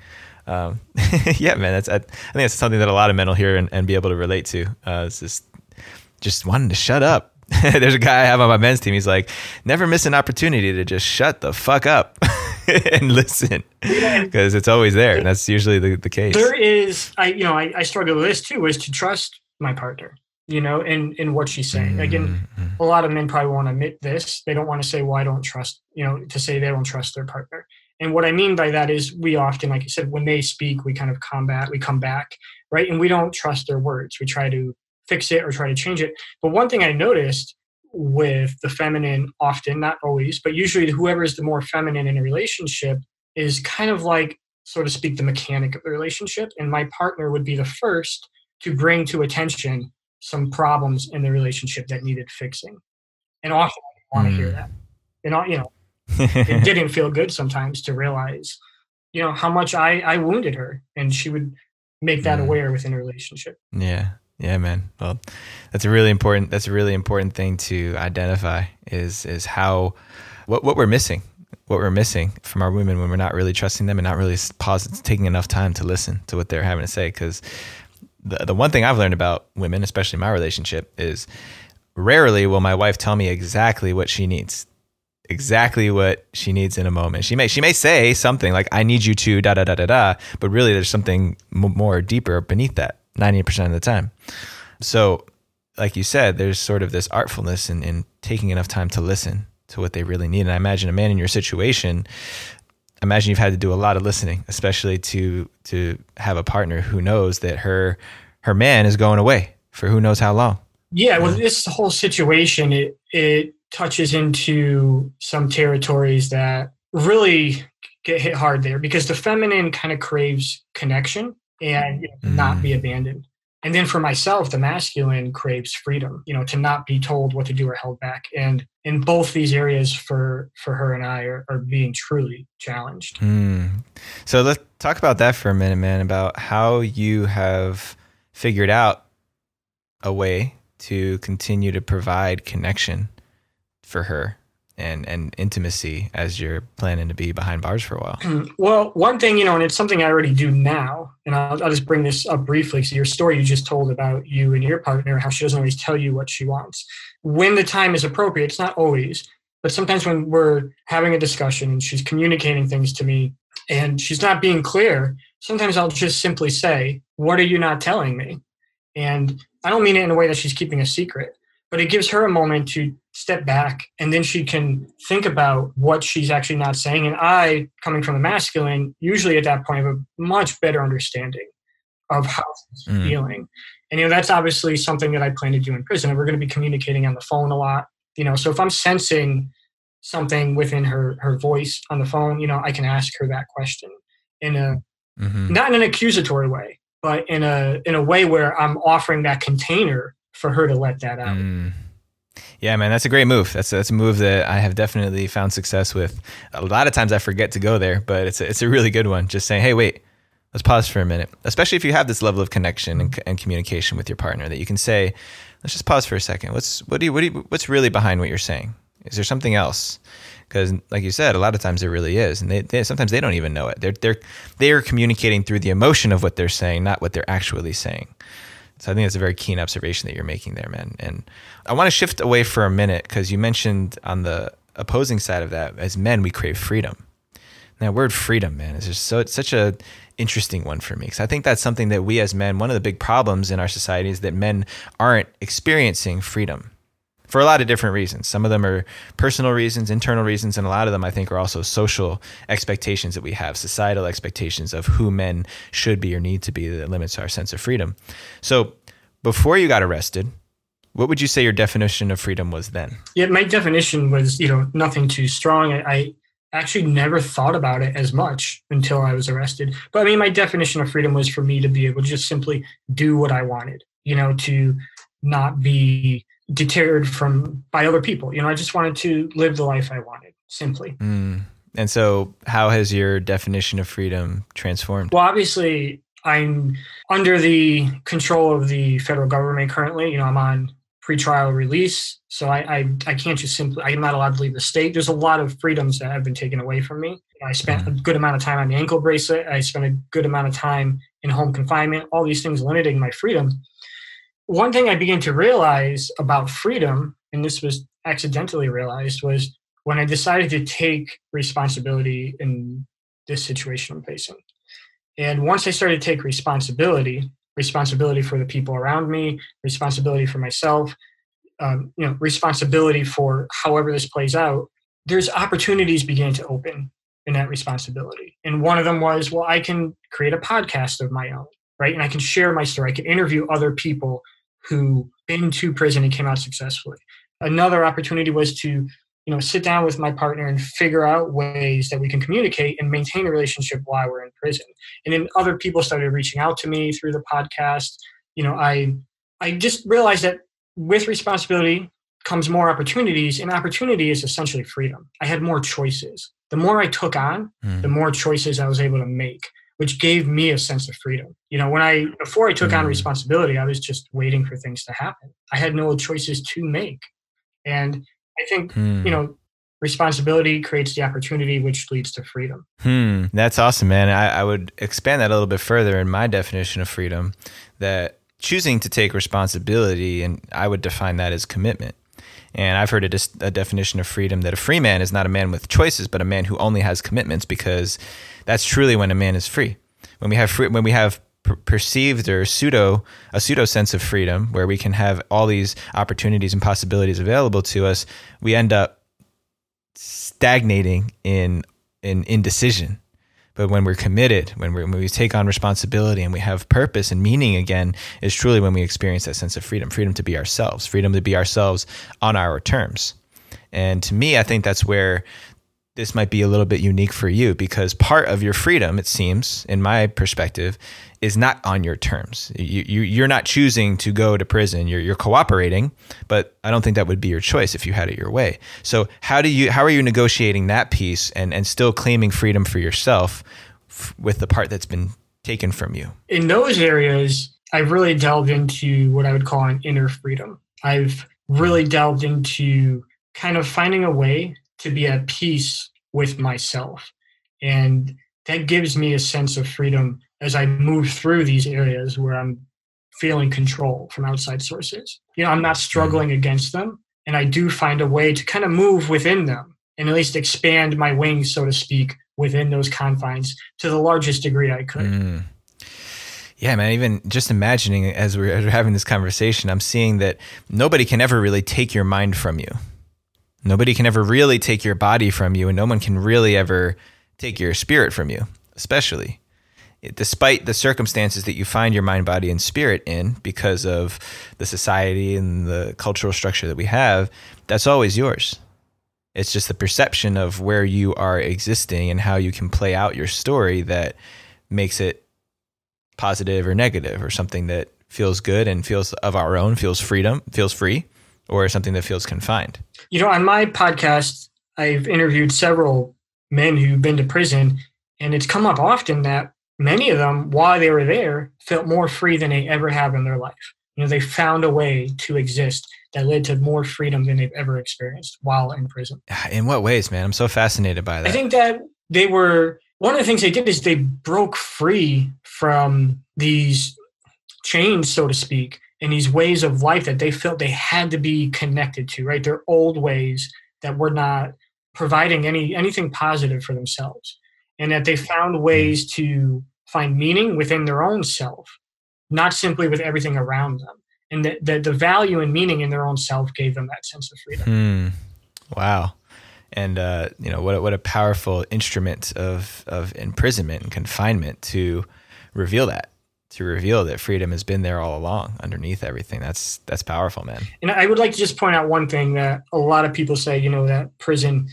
um, yeah, man, that's I, I, think that's something that a lot of men will hear and, and be able to relate to. Uh, it's just just wanting to shut up. There's a guy I have on my men's team. He's like, never miss an opportunity to just shut the fuck up and listen because it's always there. And that's usually the, the case. There is, I you know, I, I struggle with this too, is to trust my partner you know, in in what she's saying. Mm-hmm. Again, a lot of men probably won't admit this. They don't want to say, "Well, I don't trust," you know, to say they don't trust their partner. And what I mean by that is we often, like I said, when they speak, we kind of combat, we come back, right? And we don't trust their words. We try to fix it or try to change it. But one thing I noticed with the feminine, often, not always, but usually whoever is the more feminine in a relationship is kind of like, so to speak, the mechanic of the relationship. And my partner would be the first to bring to attention some problems in the relationship that needed fixing. And often I want to hear hmm. that. And, you know, it didn't feel good sometimes to realize, you know, how much I, I wounded her and she would make that mm. aware within a relationship. Yeah. Yeah, man. Well, that's a really important, that's a really important thing to identify is, is how, what, what we're missing, what we're missing from our women when we're not really trusting them and not really taking enough time to listen to what they're having to say. Cause the, the one thing I've learned about women, especially my relationship is rarely will my wife tell me exactly what she needs exactly what she needs in a moment. She may she may say something like I need you to da da da da da, but really there's something m- more deeper beneath that 90% of the time. So, like you said, there's sort of this artfulness in, in taking enough time to listen to what they really need. And I imagine a man in your situation, imagine you've had to do a lot of listening, especially to to have a partner who knows that her her man is going away for who knows how long. Yeah, well, uh-huh. this whole situation it it touches into some territories that really get hit hard there because the feminine kind of craves connection and you know, mm. not be abandoned. And then for myself, the masculine craves freedom, you know, to not be told what to do or held back. And in both these areas for for her and I are, are being truly challenged. Mm. So let's talk about that for a minute, man, about how you have figured out a way to continue to provide connection for her and and intimacy as you're planning to be behind bars for a while? Well, one thing, you know, and it's something I already do now, and I'll, I'll just bring this up briefly. So, your story you just told about you and your partner, how she doesn't always tell you what she wants. When the time is appropriate, it's not always, but sometimes when we're having a discussion and she's communicating things to me and she's not being clear, sometimes I'll just simply say, What are you not telling me? And I don't mean it in a way that she's keeping a secret, but it gives her a moment to step back and then she can think about what she's actually not saying and i coming from the masculine usually at that point have a much better understanding of how she's mm. feeling and you know that's obviously something that i plan to do in prison and we're going to be communicating on the phone a lot you know so if i'm sensing something within her her voice on the phone you know i can ask her that question in a mm-hmm. not in an accusatory way but in a in a way where i'm offering that container for her to let that out mm. Yeah, man, that's a great move. That's that's a move that I have definitely found success with. A lot of times I forget to go there, but it's a, it's a really good one. Just saying, hey, wait, let's pause for a minute. Especially if you have this level of connection and, and communication with your partner, that you can say, let's just pause for a second. What's what do you, what do you, what's really behind what you're saying? Is there something else? Because, like you said, a lot of times there really is, and they, they sometimes they don't even know it. They're they're they are communicating through the emotion of what they're saying, not what they're actually saying. So I think that's a very keen observation that you're making there, man. And I want to shift away for a minute because you mentioned on the opposing side of that, as men, we crave freedom. That word freedom, man, is just so it's such a interesting one for me because I think that's something that we as men, one of the big problems in our society is that men aren't experiencing freedom for a lot of different reasons. Some of them are personal reasons, internal reasons, and a lot of them I think are also social expectations that we have, societal expectations of who men should be or need to be that limits our sense of freedom. So, before you got arrested, what would you say your definition of freedom was then? Yeah, my definition was, you know, nothing too strong. I, I actually never thought about it as much until I was arrested. But I mean, my definition of freedom was for me to be able to just simply do what I wanted, you know, to not be deterred from by other people. You know, I just wanted to live the life I wanted, simply. Mm. And so, how has your definition of freedom transformed? Well, obviously, I'm under the control of the federal government currently. You know, I'm on pretrial release, so I, I, I can't just simply. I'm not allowed to leave the state. There's a lot of freedoms that have been taken away from me. I spent mm. a good amount of time on the ankle bracelet. I spent a good amount of time in home confinement. All these things limiting my freedom one thing I began to realize about freedom, and this was accidentally realized, was when I decided to take responsibility in this situation I'm facing. And once I started to take responsibility, responsibility for the people around me, responsibility for myself, um, you know, responsibility for however this plays out, there's opportunities began to open in that responsibility. And one of them was, well, I can create a podcast of my own, right? And I can share my story. I can interview other people who been to prison and came out successfully. Another opportunity was to, you know, sit down with my partner and figure out ways that we can communicate and maintain a relationship while we're in prison. And then other people started reaching out to me through the podcast. You know, I I just realized that with responsibility comes more opportunities, and opportunity is essentially freedom. I had more choices. The more I took on, mm. the more choices I was able to make which gave me a sense of freedom. You know, when I before I took mm. on responsibility, I was just waiting for things to happen. I had no choices to make. And I think, mm. you know, responsibility creates the opportunity which leads to freedom. Hmm. That's awesome, man. I, I would expand that a little bit further in my definition of freedom that choosing to take responsibility, and I would define that as commitment. And I've heard a, dis- a, definition of freedom that a free man is not a man with choices, but a man who only has commitments, because that's truly when a man is free. When we have free, when we have per- perceived or pseudo a pseudo sense of freedom, where we can have all these opportunities and possibilities available to us, we end up stagnating in in indecision but when we're committed, when, we when we take on responsibility and we have purpose and meaning again, is truly when we experience that sense of freedom freedom to be ourselves, freedom to be ourselves on our terms. And to me, I think that's where this might be a little bit unique for you because part of your freedom, it seems, in my perspective, is not on your terms. You, you you're not choosing to go to prison. You're you're cooperating, but I don't think that would be your choice if you had it your way. So how do you how are you negotiating that piece and and still claiming freedom for yourself f- with the part that's been taken from you? In those areas, I've really delved into what I would call an inner freedom. I've really delved into kind of finding a way to be at peace with myself. And that gives me a sense of freedom as I move through these areas where I'm feeling control from outside sources. You know, I'm not struggling against them, and I do find a way to kind of move within them and at least expand my wings, so to speak, within those confines to the largest degree I could. Mm. Yeah, man. Even just imagining as we're, as we're having this conversation, I'm seeing that nobody can ever really take your mind from you. Nobody can ever really take your body from you, and no one can really ever take your spirit from you, especially despite the circumstances that you find your mind, body, and spirit in because of the society and the cultural structure that we have, that's always yours. It's just the perception of where you are existing and how you can play out your story that makes it positive or negative or something that feels good and feels of our own, feels freedom, feels free, or something that feels confined. You know, on my podcast, I've interviewed several men who've been to prison, and it's come up often that many of them, while they were there, felt more free than they ever have in their life. You know, they found a way to exist that led to more freedom than they've ever experienced while in prison. In what ways, man? I'm so fascinated by that. I think that they were one of the things they did is they broke free from these chains, so to speak, and these ways of life that they felt they had to be connected to, right? Their old ways that were not providing any anything positive for themselves. And that they found hmm. ways to find meaning within their own self, not simply with everything around them. And that the, the value and meaning in their own self gave them that sense of freedom. Hmm. Wow. And uh, you know what? A, what a powerful instrument of of imprisonment and confinement to reveal that, to reveal that freedom has been there all along, underneath everything. That's that's powerful, man. And I would like to just point out one thing that a lot of people say, you know, that prison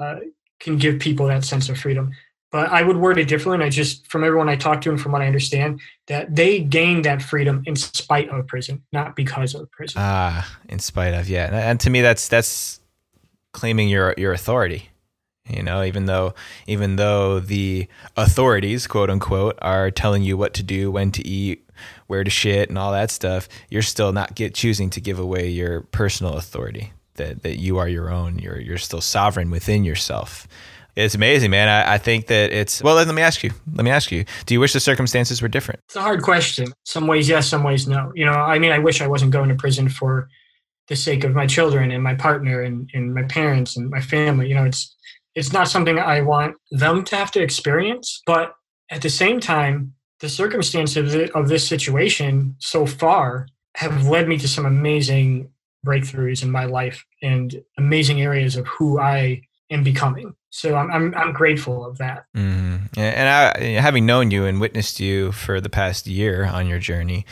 uh, can give people that sense of freedom but I would word it differently. I just, from everyone I talk to and from what I understand, that they gained that freedom in spite of prison, not because of prison. Ah, in spite of, yeah. And to me, that's that's claiming your your authority. You know, even though even though the authorities, quote unquote, are telling you what to do, when to eat, where to shit, and all that stuff, you're still not get choosing to give away your personal authority. That that you are your own. You're you're still sovereign within yourself. It's amazing, man. I, I, think that it's well. Let me ask you. Let me ask you. Do you wish the circumstances were different? It's a hard question. Some ways yes, some ways no. You know, I mean, I wish I wasn't going to prison for the sake of my children and my partner and, and my parents and my family. You know, it's it's not something I want them to have to experience. But at the same time, the circumstances of, of this situation so far have led me to some amazing breakthroughs in my life and amazing areas of who I am becoming. So I'm I'm, I'm grateful of that. Mm-hmm. And I, having known you and witnessed you for the past year on your journey,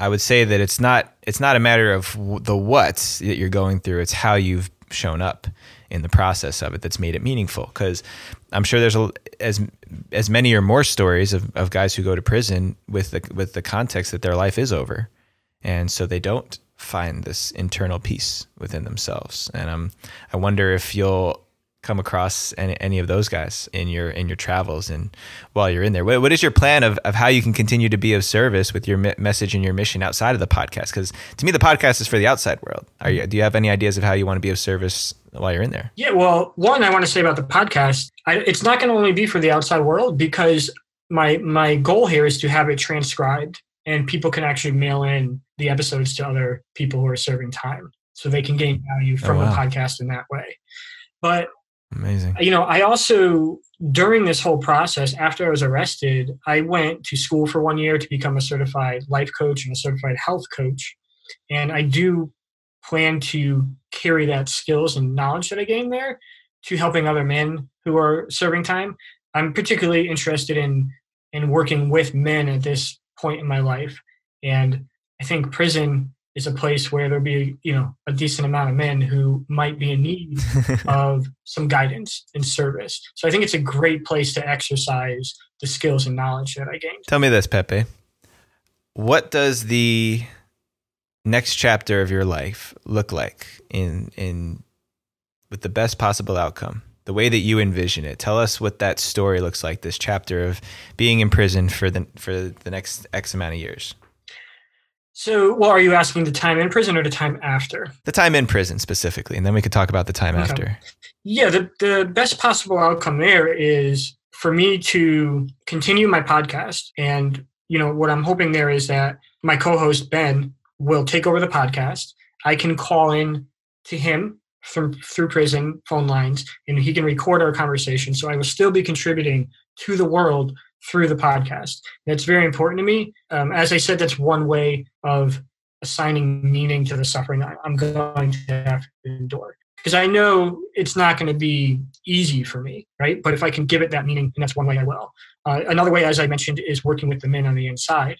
I would say that it's not it's not a matter of the what that you're going through; it's how you've shown up in the process of it that's made it meaningful. Because I'm sure there's a, as as many or more stories of, of guys who go to prison with the with the context that their life is over, and so they don't find this internal peace within themselves. And um, I wonder if you'll come across any, any of those guys in your in your travels and while you're in there what, what is your plan of, of how you can continue to be of service with your me- message and your mission outside of the podcast because to me the podcast is for the outside world are you do you have any ideas of how you want to be of service while you're in there yeah well one i want to say about the podcast I, it's not going to only be for the outside world because my my goal here is to have it transcribed and people can actually mail in the episodes to other people who are serving time so they can gain value from oh, wow. the podcast in that way. But amazing. You know, I also during this whole process after I was arrested, I went to school for 1 year to become a certified life coach and a certified health coach. And I do plan to carry that skills and knowledge that I gained there to helping other men who are serving time. I'm particularly interested in in working with men at this point in my life, and I think prison is a place where there'll be you know a decent amount of men who might be in need of some guidance and service. So I think it's a great place to exercise the skills and knowledge that I gained. Tell me this, Pepe. What does the next chapter of your life look like in in with the best possible outcome? The way that you envision it. Tell us what that story looks like. This chapter of being in prison for the for the next X amount of years. So, well, are you asking the time in prison or the time after? The time in prison specifically, and then we could talk about the time okay. after. Yeah, the, the best possible outcome there is for me to continue my podcast. And, you know, what I'm hoping there is that my co host, Ben, will take over the podcast. I can call in to him from through prison phone lines and he can record our conversation. So I will still be contributing to the world through the podcast. That's very important to me. Um, as I said, that's one way of assigning meaning to the suffering I'm going to have to endure. Because I know it's not going to be easy for me, right? But if I can give it that meaning, and that's one way I will. Uh, another way, as I mentioned, is working with the men on the inside.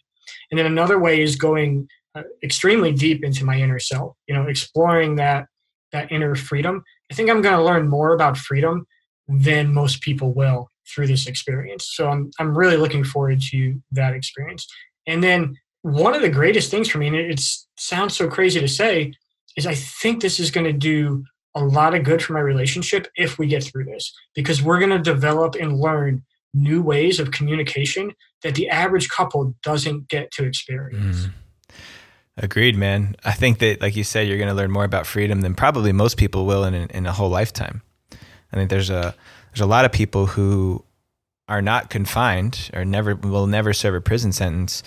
And then another way is going uh, extremely deep into my inner self, you know, exploring that that inner freedom. I think I'm going to learn more about freedom than most people will through this experience. So I'm I'm really looking forward to that experience. And then one of the greatest things for me, and it sounds so crazy to say, is I think this is going to do a lot of good for my relationship if we get through this because we're going to develop and learn new ways of communication that the average couple doesn't get to experience. Mm. Agreed, man. I think that, like you said, you're going to learn more about freedom than probably most people will in, in a whole lifetime. I think there's a there's a lot of people who are not confined or never will never serve a prison sentence,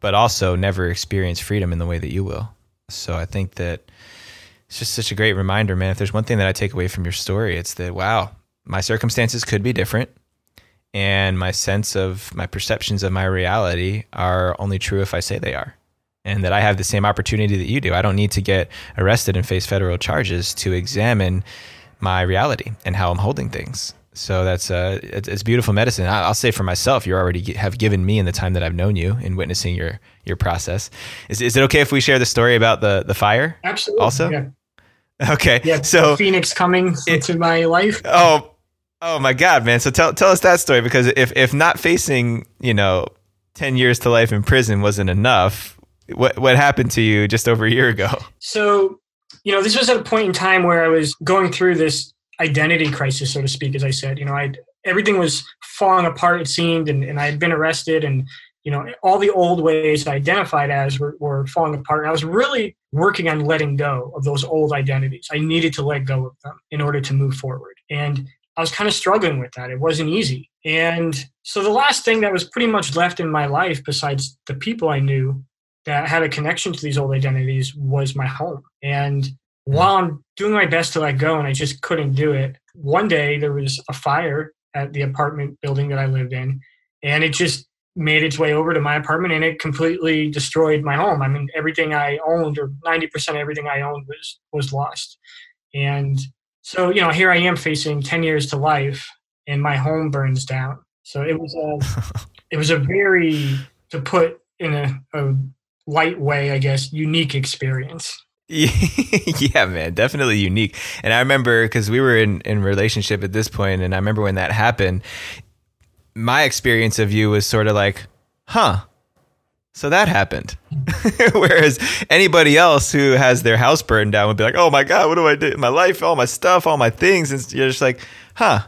but also never experience freedom in the way that you will. So I think that it's just such a great reminder, man. If there's one thing that I take away from your story, it's that wow, my circumstances could be different, and my sense of my perceptions of my reality are only true if I say they are and that I have the same opportunity that you do. I don't need to get arrested and face federal charges to examine my reality and how I'm holding things. So that's uh, it's, it's beautiful medicine. I'll say for myself, you already have given me in the time that I've known you in witnessing your your process. Is is it okay if we share the story about the the fire? Absolutely. Also. Yeah. Okay. Yeah. So Phoenix coming it, into my life. Oh, oh my God, man! So tell tell us that story because if if not facing you know ten years to life in prison wasn't enough, what what happened to you just over a year ago? So, you know, this was at a point in time where I was going through this identity crisis, so to speak. As I said, you know, I everything was falling apart. It seemed, and, and I had been arrested, and you know, all the old ways I identified as were, were falling apart. And I was really working on letting go of those old identities. I needed to let go of them in order to move forward. And I was kind of struggling with that. It wasn't easy. And so the last thing that was pretty much left in my life, besides the people I knew, that had a connection to these old identities was my home. And while I'm doing my best to let go and I just couldn't do it, one day there was a fire at the apartment building that I lived in, and it just made its way over to my apartment and it completely destroyed my home. I mean, everything I owned, or 90% of everything I owned, was was lost. And so, you know, here I am facing 10 years to life, and my home burns down. So it was a, it was a very to put in a, a light way, I guess, unique experience. yeah, man, definitely unique. And I remember because we were in in relationship at this point, and I remember when that happened. My experience of you was sort of like, huh. So that happened. Whereas anybody else who has their house burned down would be like, oh my God, what do I do? My life, all my stuff, all my things. And you're just like, huh,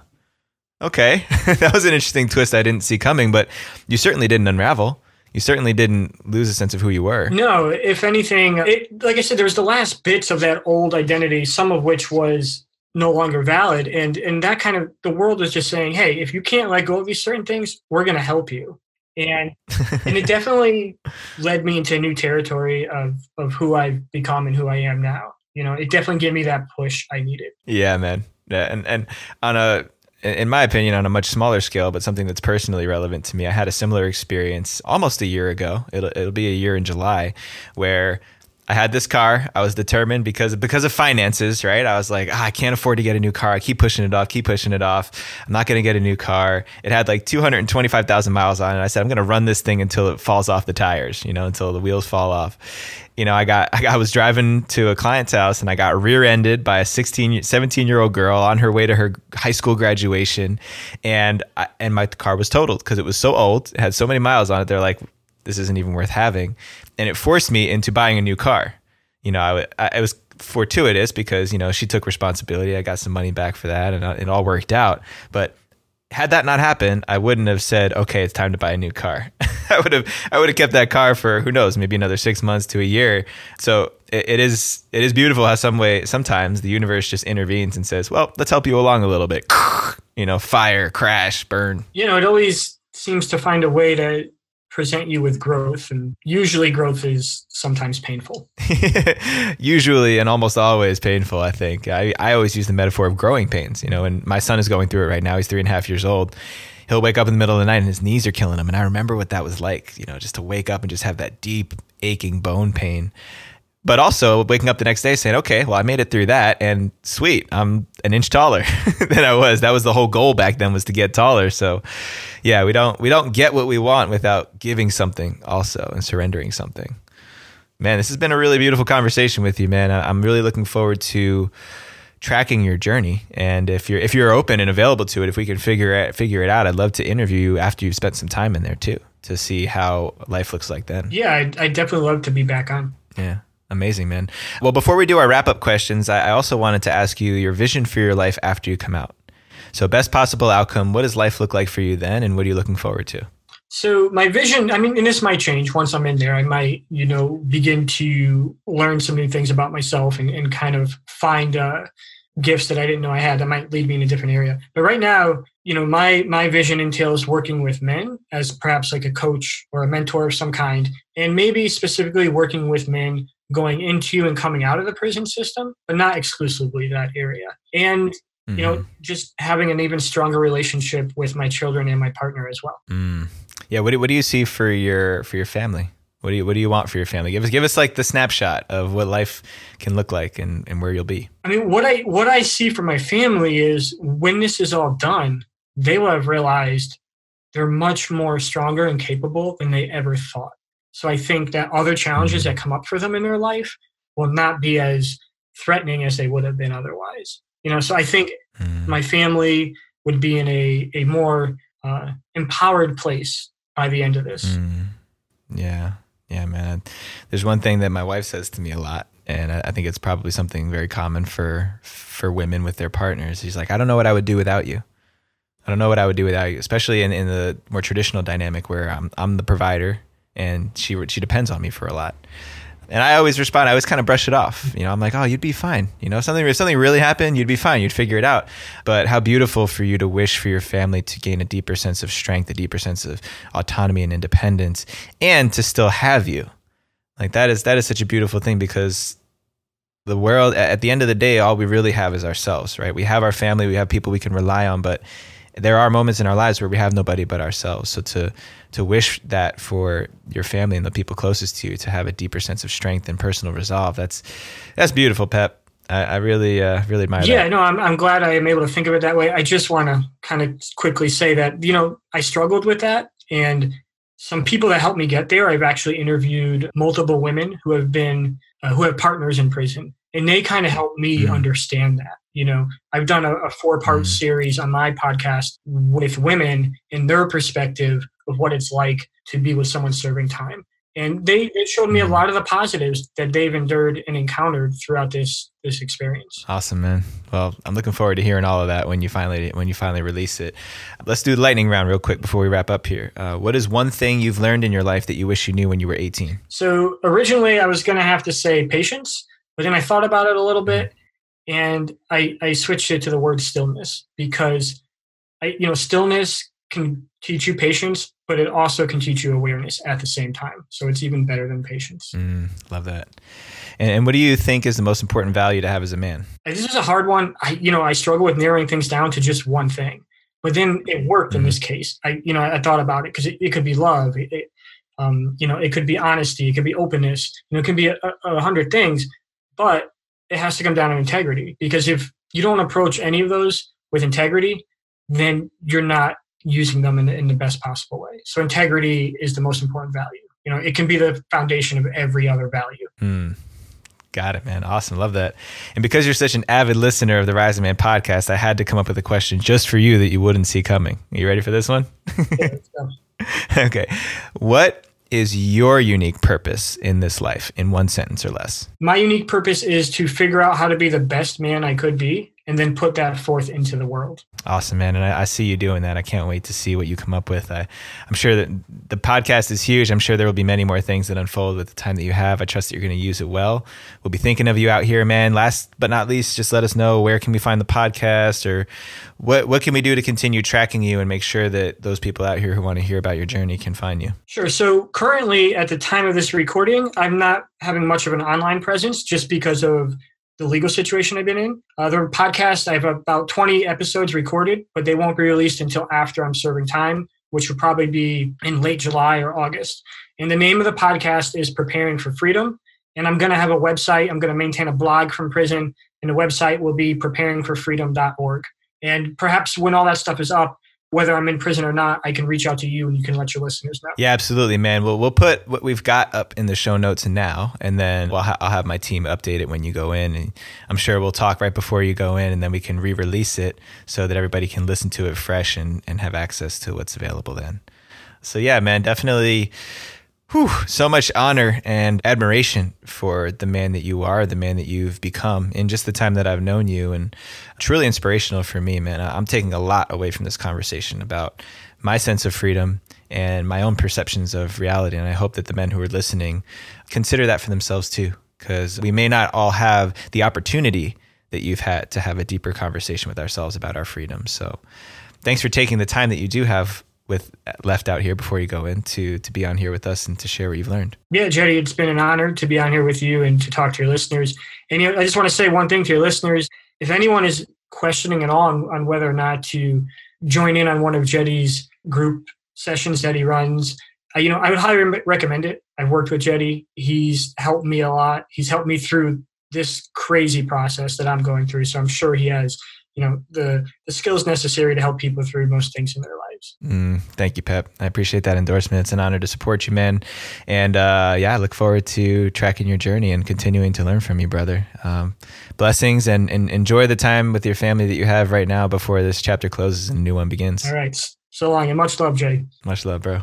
okay. that was an interesting twist I didn't see coming, but you certainly didn't unravel you certainly didn't lose a sense of who you were. No, if anything, it, like I said, there was the last bits of that old identity, some of which was no longer valid, and and that kind of the world was just saying, hey, if you can't let go of these certain things, we're going to help you. and and it definitely led me into a new territory of of who I've become and who I am now. You know, it definitely gave me that push I needed. Yeah, man. Yeah, and and on a in my opinion, on a much smaller scale, but something that's personally relevant to me. I had a similar experience almost a year ago. It'll, it'll be a year in July, where I had this car. I was determined because because of finances, right? I was like, oh, I can't afford to get a new car. I keep pushing it off, keep pushing it off. I'm not going to get a new car. It had like 225,000 miles on it. I said, I'm going to run this thing until it falls off the tires, you know, until the wheels fall off. You know, I got I was driving to a client's house and I got rear-ended by a 16 17 year old girl on her way to her high school graduation and I, and my car was totaled because it was so old. It had so many miles on it. They're like this isn't even worth having and it forced me into buying a new car. You know, I, I it was fortuitous because you know she took responsibility. I got some money back for that, and uh, it all worked out. But had that not happened, I wouldn't have said, "Okay, it's time to buy a new car." I would have I would have kept that car for who knows, maybe another six months to a year. So it, it is it is beautiful how some way sometimes the universe just intervenes and says, "Well, let's help you along a little bit." You know, fire, crash, burn. You know, it always seems to find a way to present you with growth and usually growth is sometimes painful. Usually and almost always painful i think. I, I always use the metaphor of growing pains you know and my son is going through it right now. He's three and a half years old. He'll wake up in the middle of the night and his knees are killing him. And i remember what that was like you know just to wake up and just have that deep aching bone pain. But also waking up the next day saying, okay, well, I made it through that and sweet, I'm an inch taller than I was. That was the whole goal back then was to get taller. So yeah, we don't, we don't get what we want without giving something also and surrendering something. Man, this has been a really beautiful conversation with you, man. I'm really looking forward to tracking your journey. And if you're, if you're open and available to it, if we can figure it, figure it out, I'd love to interview you after you've spent some time in there too, to see how life looks like then. Yeah, I I definitely love to be back on. Yeah. Amazing, man. Well, before we do our wrap up questions, I also wanted to ask you your vision for your life after you come out. So, best possible outcome, what does life look like for you then, and what are you looking forward to? So, my vision, I mean, and this might change once I'm in there. I might, you know, begin to learn some new things about myself and, and kind of find uh, gifts that I didn't know I had that might lead me in a different area. But right now, you know, my my vision entails working with men as perhaps like a coach or a mentor of some kind, and maybe specifically working with men going into and coming out of the prison system, but not exclusively that area. And mm-hmm. you know, mm-hmm. just having an even stronger relationship with my children and my partner as well. Mm. Yeah. What do, what do you see for your for your family? What do you what do you want for your family? Give us give us like the snapshot of what life can look like and, and where you'll be. I mean, what I what I see for my family is when this is all done, they will have realized they're much more stronger and capable than they ever thought. So I think that other challenges mm-hmm. that come up for them in their life will not be as threatening as they would have been otherwise. You know, so I think mm. my family would be in a, a more uh, empowered place by the end of this. Mm. Yeah. Yeah, man. There's one thing that my wife says to me a lot, and I think it's probably something very common for for women with their partners. She's like, I don't know what I would do without you. I don't know what I would do without you, especially in, in the more traditional dynamic where I'm I'm the provider and she she depends on me for a lot. And I always respond. I always kind of brush it off. You know, I'm like, "Oh, you'd be fine." You know, something if something really happened, you'd be fine. You'd figure it out. But how beautiful for you to wish for your family to gain a deeper sense of strength, a deeper sense of autonomy and independence, and to still have you. Like that is that is such a beautiful thing because the world at the end of the day all we really have is ourselves right we have our family we have people we can rely on but there are moments in our lives where we have nobody but ourselves. So to to wish that for your family and the people closest to you to have a deeper sense of strength and personal resolve, that's that's beautiful, Pep. I, I really uh, really admire yeah, that. no, I'm I'm glad I am able to think of it that way. I just want to kind of quickly say that you know I struggled with that, and some people that helped me get there. I've actually interviewed multiple women who have been uh, who have partners in prison, and they kind of helped me mm. understand that you know i've done a, a four part mm. series on my podcast with women in their perspective of what it's like to be with someone serving time. And they it showed me a mm-hmm. lot of the positives that they've endured and encountered throughout this this experience. Awesome man. Well i'm looking forward to hearing all of that when you finally when you finally release it. Let's do the lightning round real quick before we wrap up here. Uh, what is one thing you've learned in your life that you wish you knew when you were 18 so originally i was going to have to say patience but then i thought about it a little bit and I, I switched it to the word stillness because I, you know, stillness can teach you patience, but it also can teach you awareness at the same time. So it's even better than patience. Mm, love that. And, and, what do you think is the most important value to have as a man? This is a hard one. I, you know, I struggle with narrowing things down to just one thing, but then it worked mm-hmm. in this case. I, you know, I thought about it because it, it, could be love. It, it, um, you know, it could be honesty. It could be openness. You know, it can be a, a hundred things, but it has to come down to integrity because if you don't approach any of those with integrity, then you're not using them in the, in the best possible way. So integrity is the most important value. You know, it can be the foundation of every other value. Mm. Got it, man. Awesome. Love that. And because you're such an avid listener of the Rising Man podcast, I had to come up with a question just for you that you wouldn't see coming. Are you ready for this one? Yeah, okay. What is your unique purpose in this life in one sentence or less? My unique purpose is to figure out how to be the best man I could be and then put that forth into the world. Awesome, man. And I, I, see you doing that. I can't wait to see what you come up with. I, am sure that the podcast is huge. I'm sure there will be many more things that unfold with the time that you have. I trust that you're going to use it well. We'll be thinking of you out here, man. Last but not least, just let us know where can we find the podcast or what, what can we do to continue tracking you and make sure that those people out here who want to hear about your journey can find you? Sure. So currently at the time of this recording, I'm not having much of an online presence just because of the legal situation I've been in. Uh, the podcast, I have about 20 episodes recorded, but they won't be released until after I'm serving time, which will probably be in late July or August. And the name of the podcast is Preparing for Freedom. And I'm going to have a website. I'm going to maintain a blog from prison, and the website will be preparingforfreedom.org. And perhaps when all that stuff is up, whether I'm in prison or not, I can reach out to you and you can let your listeners know. Yeah, absolutely, man. Well, we'll put what we've got up in the show notes now, and then we'll ha- I'll have my team update it when you go in. And I'm sure we'll talk right before you go in, and then we can re release it so that everybody can listen to it fresh and, and have access to what's available then. So, yeah, man, definitely whew, so much honor and admiration for the man that you are, the man that you've become in just the time that I've known you. And truly inspirational for me, man. I'm taking a lot away from this conversation about my sense of freedom and my own perceptions of reality. And I hope that the men who are listening consider that for themselves too, because we may not all have the opportunity that you've had to have a deeper conversation with ourselves about our freedom. So thanks for taking the time that you do have with left out here before you go in to to be on here with us and to share what you've learned. Yeah, Jedi, it's been an honor to be on here with you and to talk to your listeners. And I just want to say one thing to your listeners: if anyone is questioning at all on, on whether or not to join in on one of Jedi's group sessions that he runs, uh, you know, I would highly recommend it. I've worked with Jedi; he's helped me a lot. He's helped me through this crazy process that I'm going through. So I'm sure he has you know the the skills necessary to help people through most things in their lives. Mm, thank you, Pep. I appreciate that endorsement. It's an honor to support you, man. And uh, yeah, I look forward to tracking your journey and continuing to learn from you, brother. Um, blessings and, and enjoy the time with your family that you have right now before this chapter closes and a new one begins. All right. So long and much love, Jay. Much love, bro.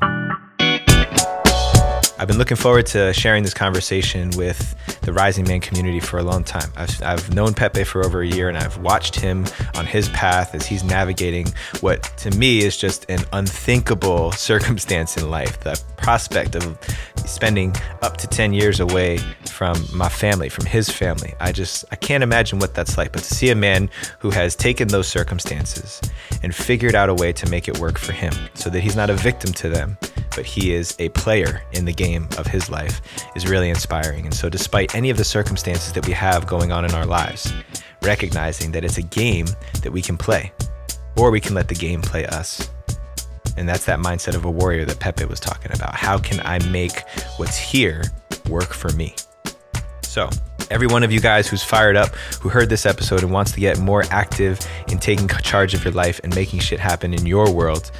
I've been looking forward to sharing this conversation with the Rising Man community for a long time. I've, I've known Pepe for over a year and I've watched him on his path as he's navigating what to me is just an unthinkable circumstance in life. The prospect of spending up to 10 years away from my family, from his family. I just, I can't imagine what that's like. But to see a man who has taken those circumstances and figured out a way to make it work for him so that he's not a victim to them, but he is a player in the game of his life is really inspiring. And so, despite any of the circumstances that we have going on in our lives, recognizing that it's a game that we can play, or we can let the game play us. And that's that mindset of a warrior that Pepe was talking about. How can I make what's here work for me? So, every one of you guys who's fired up, who heard this episode and wants to get more active in taking charge of your life and making shit happen in your world,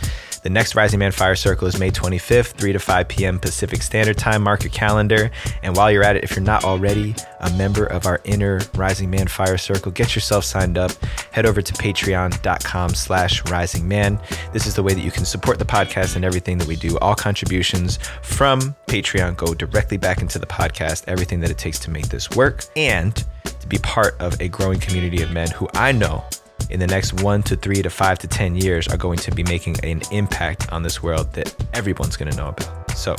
the next Rising Man Fire Circle is May 25th, 3 to 5 p.m. Pacific Standard Time. Mark your calendar. And while you're at it, if you're not already a member of our inner Rising Man Fire Circle, get yourself signed up. Head over to patreon.com slash rising man. This is the way that you can support the podcast and everything that we do. All contributions from Patreon go directly back into the podcast, everything that it takes to make this work. And to be part of a growing community of men who I know in the next one to three to five to 10 years are going to be making an impact on this world that everyone's going to know about. So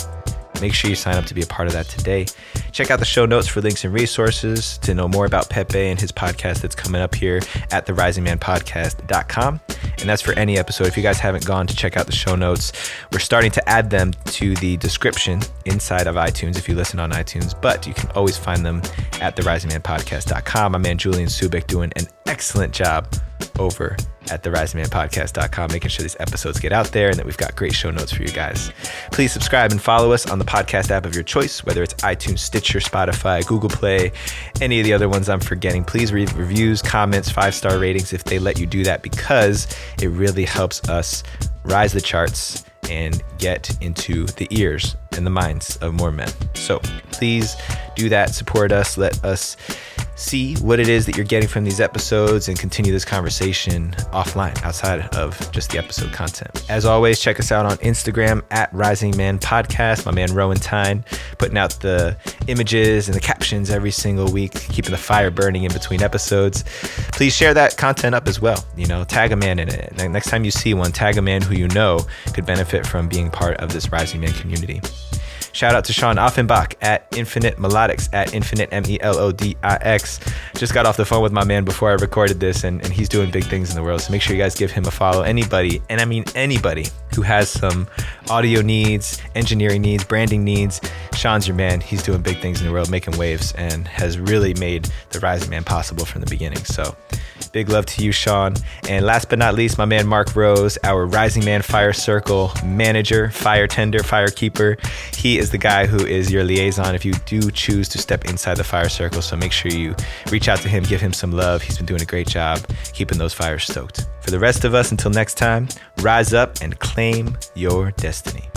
Make sure you sign up to be a part of that today. Check out the show notes for links and resources to know more about Pepe and his podcast that's coming up here at the risingmanpodcast.com. And that's for any episode. If you guys haven't gone to check out the show notes, we're starting to add them to the description inside of iTunes if you listen on iTunes, but you can always find them at the risingmanpodcast.com. My man Julian Subik doing an excellent job over at therisingmanpodcast.com, making sure these episodes get out there and that we've got great show notes for you guys. Please subscribe and follow us on the podcast app of your choice, whether it's iTunes, Stitcher, Spotify, Google Play, any of the other ones I'm forgetting. Please read reviews, comments, five star ratings if they let you do that because it really helps us rise the charts and get into the ears and the minds of more men. So please do that. Support us. Let us see what it is that you're getting from these episodes and continue this conversation offline outside of just the episode content. As always, check us out on Instagram at Rising Man Podcast. My man Rowan Tyne putting out the images and the captions every single week, keeping the fire burning in between episodes. Please share that content up as well. You know, tag a man in it. Next time you see one, tag a man who you know could benefit from being part of this Rising Man community. Shout out to Sean Offenbach at Infinite Melodix at Infinite M E L O D I X. Just got off the phone with my man before I recorded this, and, and he's doing big things in the world. So make sure you guys give him a follow. Anybody, and I mean anybody, who has some audio needs, engineering needs, branding needs, Sean's your man. He's doing big things in the world, making waves, and has really made the Rising Man possible from the beginning. So big love to you, Sean. And last but not least, my man Mark Rose, our Rising Man Fire Circle manager, fire tender, fire keeper. He is the guy who is your liaison if you do choose to step inside the fire circle. So make sure you reach out to him, give him some love. He's been doing a great job keeping those fires stoked. For the rest of us, until next time, rise up and claim your destiny.